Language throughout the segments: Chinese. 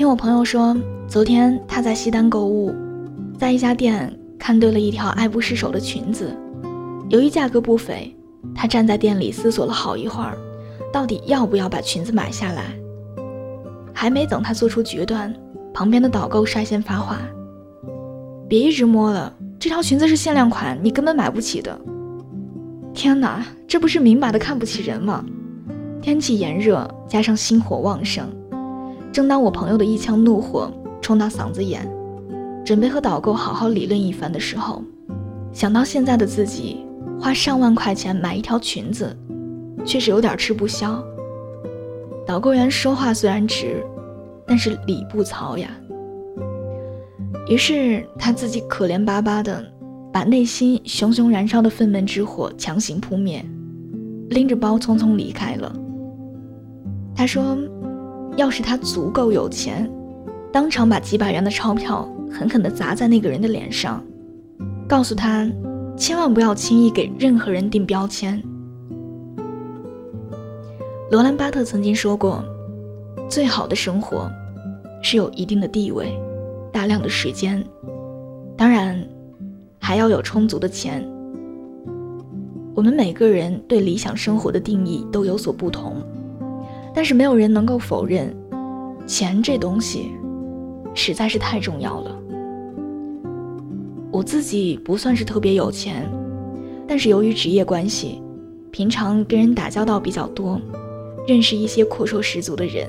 听我朋友说，昨天他在西单购物，在一家店看对了一条爱不释手的裙子，由于价格不菲，他站在店里思索了好一会儿，到底要不要把裙子买下来。还没等他做出决断，旁边的导购率先发话：“别一直摸了，这条裙子是限量款，你根本买不起的。”天哪，这不是明摆的看不起人吗？天气炎热，加上心火旺盛。正当我朋友的一腔怒火冲到嗓子眼，准备和导购好好理论一番的时候，想到现在的自己花上万块钱买一条裙子，确实有点吃不消。导购员说话虽然直，但是理不糙呀。于是他自己可怜巴巴的把内心熊熊燃烧的愤懑之火强行扑灭，拎着包匆匆离开了。他说。要是他足够有钱，当场把几百元的钞票狠狠地砸在那个人的脸上，告诉他，千万不要轻易给任何人定标签。罗兰·巴特曾经说过，最好的生活，是有一定的地位，大量的时间，当然，还要有充足的钱。我们每个人对理想生活的定义都有所不同。但是没有人能够否认，钱这东西实在是太重要了。我自己不算是特别有钱，但是由于职业关系，平常跟人打交道比较多，认识一些阔绰十足的人。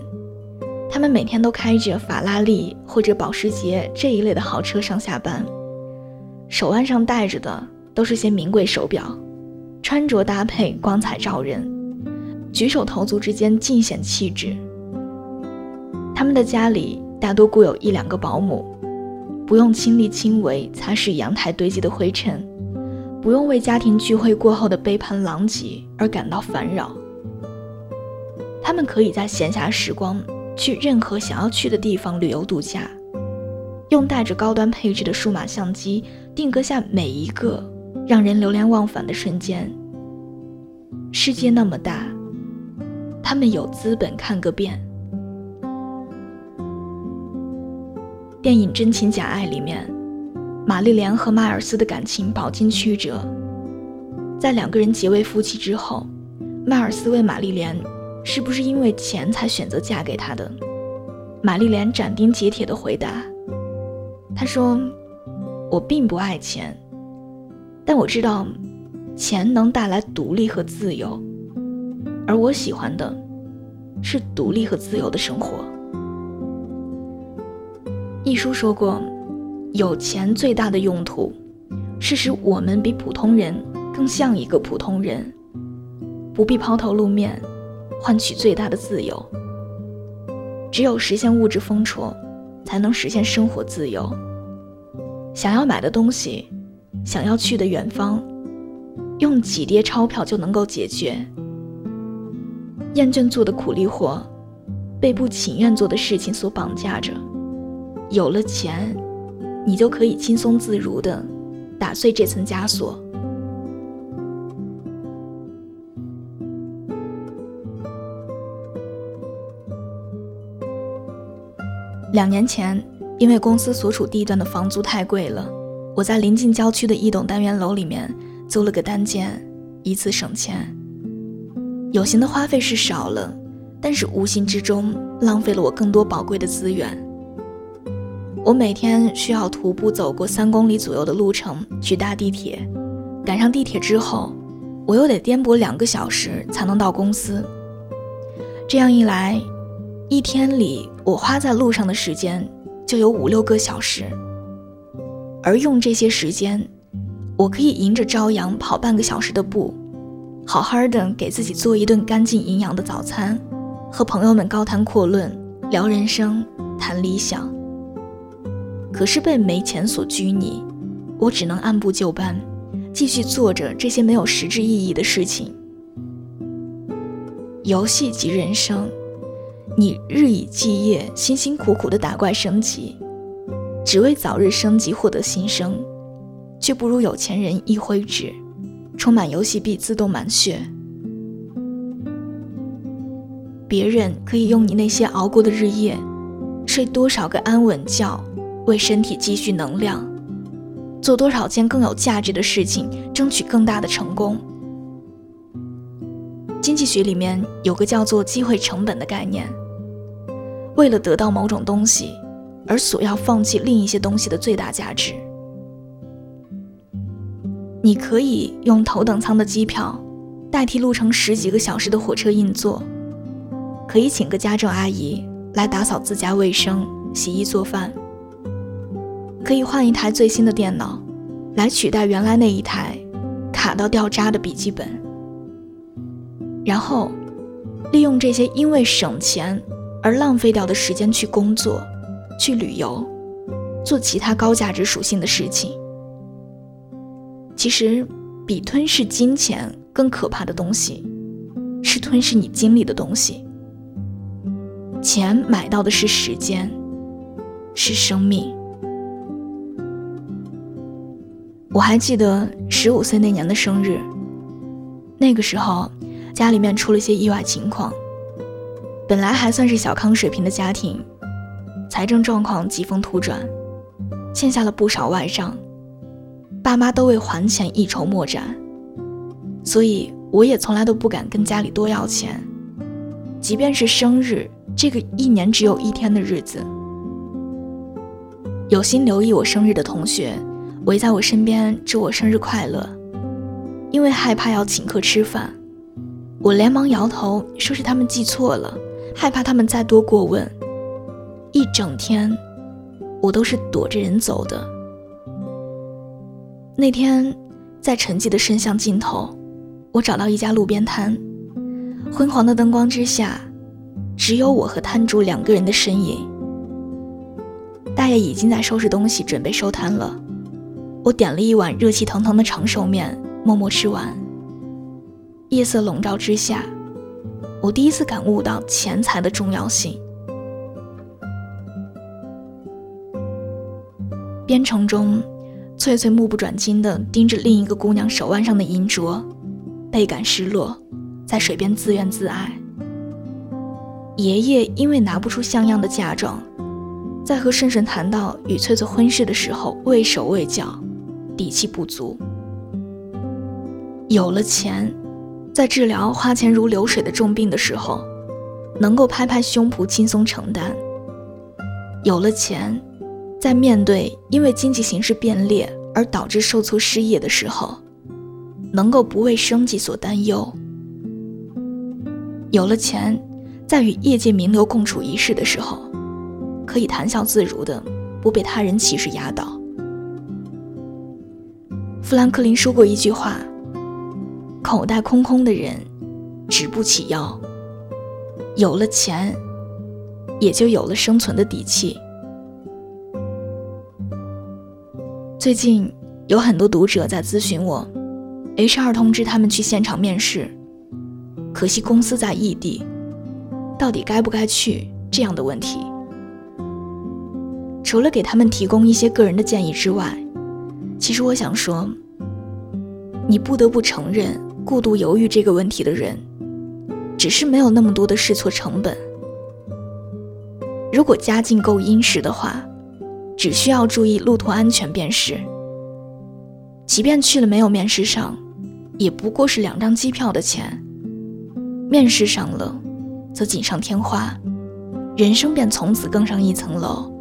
他们每天都开着法拉利或者保时捷这一类的豪车上下班，手腕上戴着的都是些名贵手表，穿着搭配光彩照人。举手投足之间尽显气质。他们的家里大多雇有一两个保姆，不用亲力亲为擦拭阳台堆积的灰尘，不用为家庭聚会过后的杯盘狼藉而感到烦扰。他们可以在闲暇时光去任何想要去的地方旅游度假，用带着高端配置的数码相机定格下每一个让人流连忘返的瞬间。世界那么大。他们有资本看个遍。电影《真情假爱》里面，玛丽莲和迈尔斯的感情饱经曲折。在两个人结为夫妻之后，迈尔斯问玛丽莲：“是不是因为钱才选择嫁给他的？”玛丽莲斩钉截铁地回答：“他说，我并不爱钱，但我知道，钱能带来独立和自由。”而我喜欢的，是独立和自由的生活。一书说过，有钱最大的用途，是使我们比普通人更像一个普通人，不必抛头露面，换取最大的自由。只有实现物质丰绰，才能实现生活自由。想要买的东西，想要去的远方，用几叠钞票就能够解决。厌倦做的苦力活，被不情愿做的事情所绑架着。有了钱，你就可以轻松自如的打碎这层枷锁。两年前，因为公司所处地段的房租太贵了，我在临近郊区的一栋单元楼里面租了个单间，以此省钱。有形的花费是少了，但是无形之中浪费了我更多宝贵的资源。我每天需要徒步走过三公里左右的路程去搭地铁，赶上地铁之后，我又得颠簸两个小时才能到公司。这样一来，一天里我花在路上的时间就有五六个小时，而用这些时间，我可以迎着朝阳跑半个小时的步。好好的给自己做一顿干净营养的早餐，和朋友们高谈阔论，聊人生，谈理想。可是被没钱所拘泥，我只能按部就班，继续做着这些没有实质意义的事情。游戏即人生，你日以继夜，辛辛苦苦的打怪升级，只为早日升级获得新生，却不如有钱人一挥指。充满游戏币自动满血，别人可以用你那些熬过的日夜，睡多少个安稳觉，为身体积蓄能量，做多少件更有价值的事情，争取更大的成功。经济学里面有个叫做机会成本的概念，为了得到某种东西，而所要放弃另一些东西的最大价值。你可以用头等舱的机票代替路程十几个小时的火车硬座，可以请个家政阿姨来打扫自家卫生、洗衣做饭，可以换一台最新的电脑来取代原来那一台卡到掉渣的笔记本，然后利用这些因为省钱而浪费掉的时间去工作、去旅游、做其他高价值属性的事情。其实，比吞噬金钱更可怕的东西，是吞噬你精力的东西。钱买到的是时间，是生命。我还记得十五岁那年的生日，那个时候家里面出了些意外情况，本来还算是小康水平的家庭，财政状况疾风突转，欠下了不少外账。爸妈都为还钱一筹莫展，所以我也从来都不敢跟家里多要钱，即便是生日这个一年只有一天的日子。有心留意我生日的同学围在我身边祝我生日快乐，因为害怕要请客吃饭，我连忙摇头说是他们记错了，害怕他们再多过问。一整天，我都是躲着人走的。那天，在沉寂的深巷尽头，我找到一家路边摊。昏黄的灯光之下，只有我和摊主两个人的身影。大爷已经在收拾东西，准备收摊了。我点了一碗热气腾腾的长寿面，默默吃完。夜色笼罩之下，我第一次感悟到钱财的重要性。编程中。翠翠目不转睛地盯着另一个姑娘手腕上的银镯，倍感失落，在水边自怨自艾。爷爷因为拿不出像样的嫁妆，在和顺顺谈到与翠翠婚事的时候畏手畏脚，底气不足。有了钱，在治疗花钱如流水的重病的时候，能够拍拍胸脯轻松承担。有了钱。在面对因为经济形势变劣而导致受挫失业的时候，能够不为生计所担忧；有了钱，在与业界名流共处一室的时候，可以谈笑自如的，不被他人歧视压倒。富兰克林说过一句话：“口袋空空的人，直不起腰。”有了钱，也就有了生存的底气。最近有很多读者在咨询我，HR 通知他们去现场面试，可惜公司在异地，到底该不该去这样的问题。除了给他们提供一些个人的建议之外，其实我想说，你不得不承认，过度犹豫这个问题的人，只是没有那么多的试错成本。如果家境够殷实的话。只需要注意路途安全便是。即便去了没有面试上，也不过是两张机票的钱。面试上了，则锦上添花，人生便从此更上一层楼。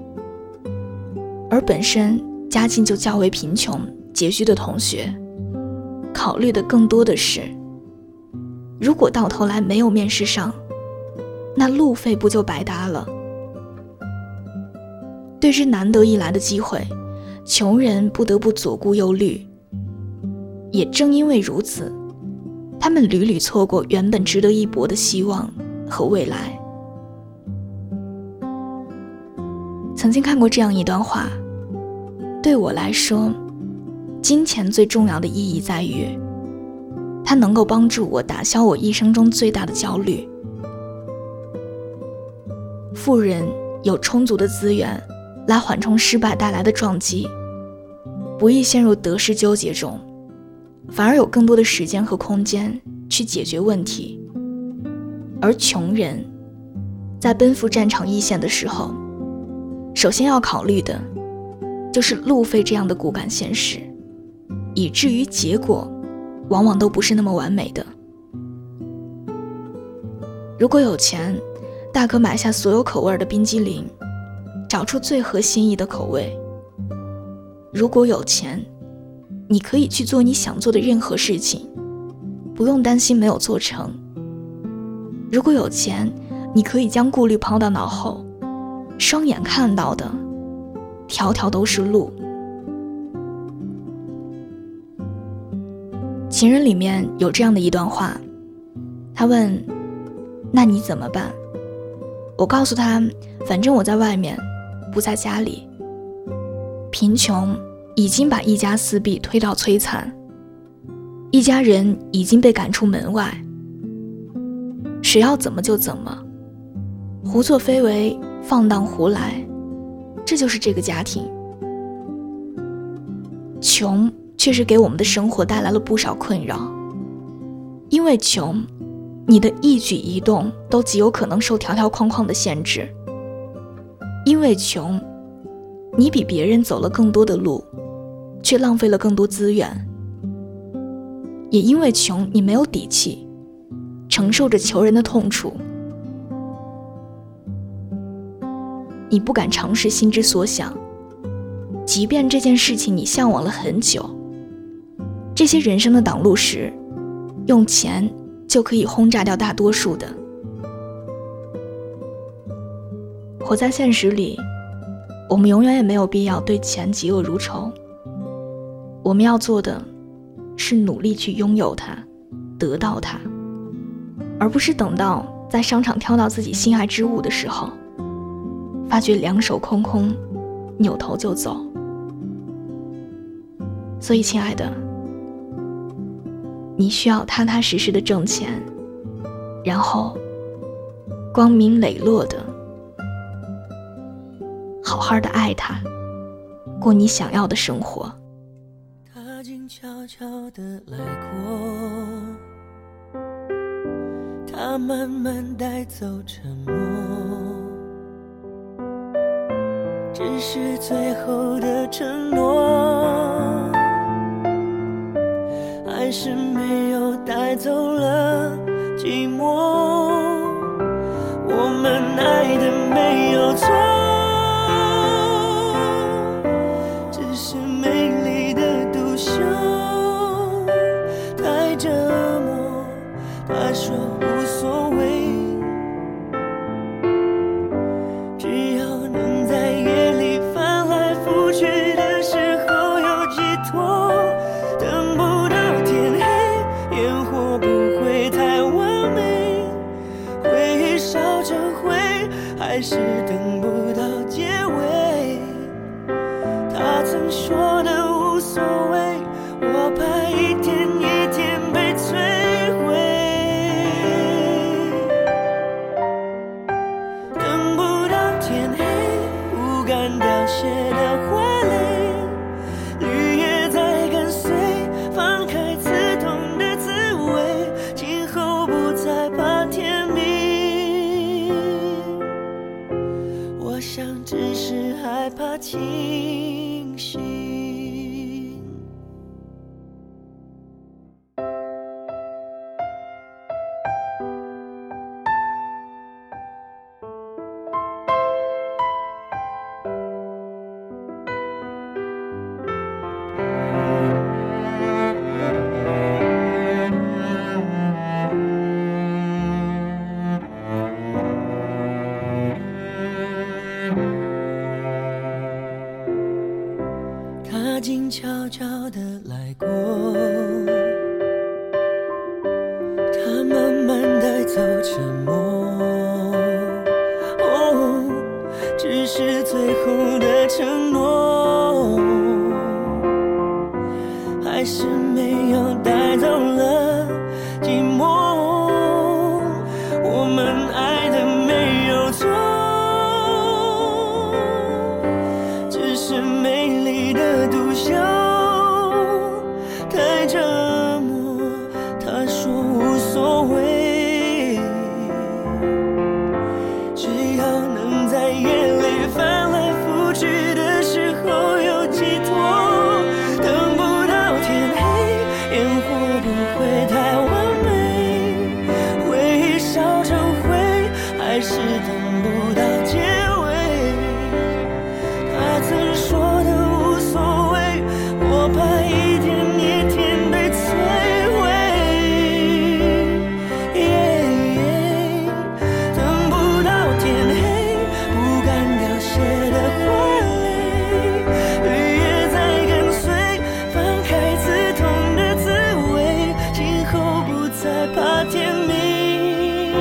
而本身家境就较为贫穷拮据的同学，考虑的更多的是：如果到头来没有面试上，那路费不就白搭了？对之难得一来的机会，穷人不得不左顾右虑。也正因为如此，他们屡屡错过原本值得一搏的希望和未来。曾经看过这样一段话：对我来说，金钱最重要的意义在于，它能够帮助我打消我一生中最大的焦虑。富人有充足的资源。来缓冲失败带来的撞击，不易陷入得失纠结中，反而有更多的时间和空间去解决问题。而穷人，在奔赴战场一线的时候，首先要考虑的，就是路费这样的骨感现实，以至于结果，往往都不是那么完美的。如果有钱，大可买下所有口味的冰激凌，找出最合心意的口味。如果有钱，你可以去做你想做的任何事情，不用担心没有做成。如果有钱，你可以将顾虑抛到脑后，双眼看到的，条条都是路。情人里面有这样的一段话，他问：“那你怎么办？”我告诉他：“反正我在外面，不在家里。贫穷。”已经把一家四壁推到摧残，一家人已经被赶出门外。谁要怎么就怎么，胡作非为，放荡胡来，这就是这个家庭。穷确实给我们的生活带来了不少困扰，因为穷，你的一举一动都极有可能受条条框框的限制。因为穷，你比别人走了更多的路。却浪费了更多资源，也因为穷，你没有底气，承受着求人的痛楚，你不敢尝试心之所想，即便这件事情你向往了很久，这些人生的挡路石，用钱就可以轰炸掉大多数的。活在现实里，我们永远也没有必要对钱嫉恶如仇。我们要做的，是努力去拥有它，得到它，而不是等到在商场挑到自己心爱之物的时候，发觉两手空空，扭头就走。所以，亲爱的，你需要踏踏实实的挣钱，然后光明磊落的，好好的爱他，过你想要的生活。他静悄悄的来过，他慢慢带走沉默，只是最后的承诺，还是没有带走了寂寞。天黑不敢凋谢的花还是。后不再怕天明。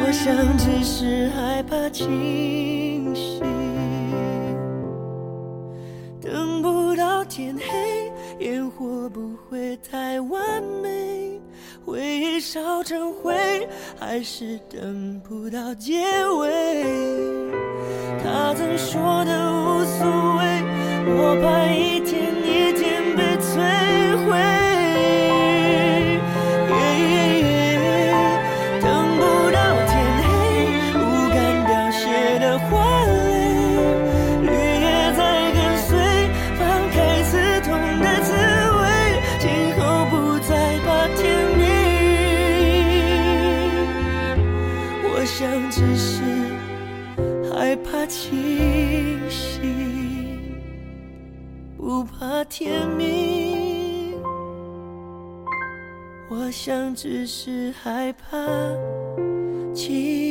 我想只是害怕清醒，等不到天黑，烟火不会太完美，回忆烧成灰，还是等不到结尾。他曾说的无所谓，我怕一天只是害怕寂。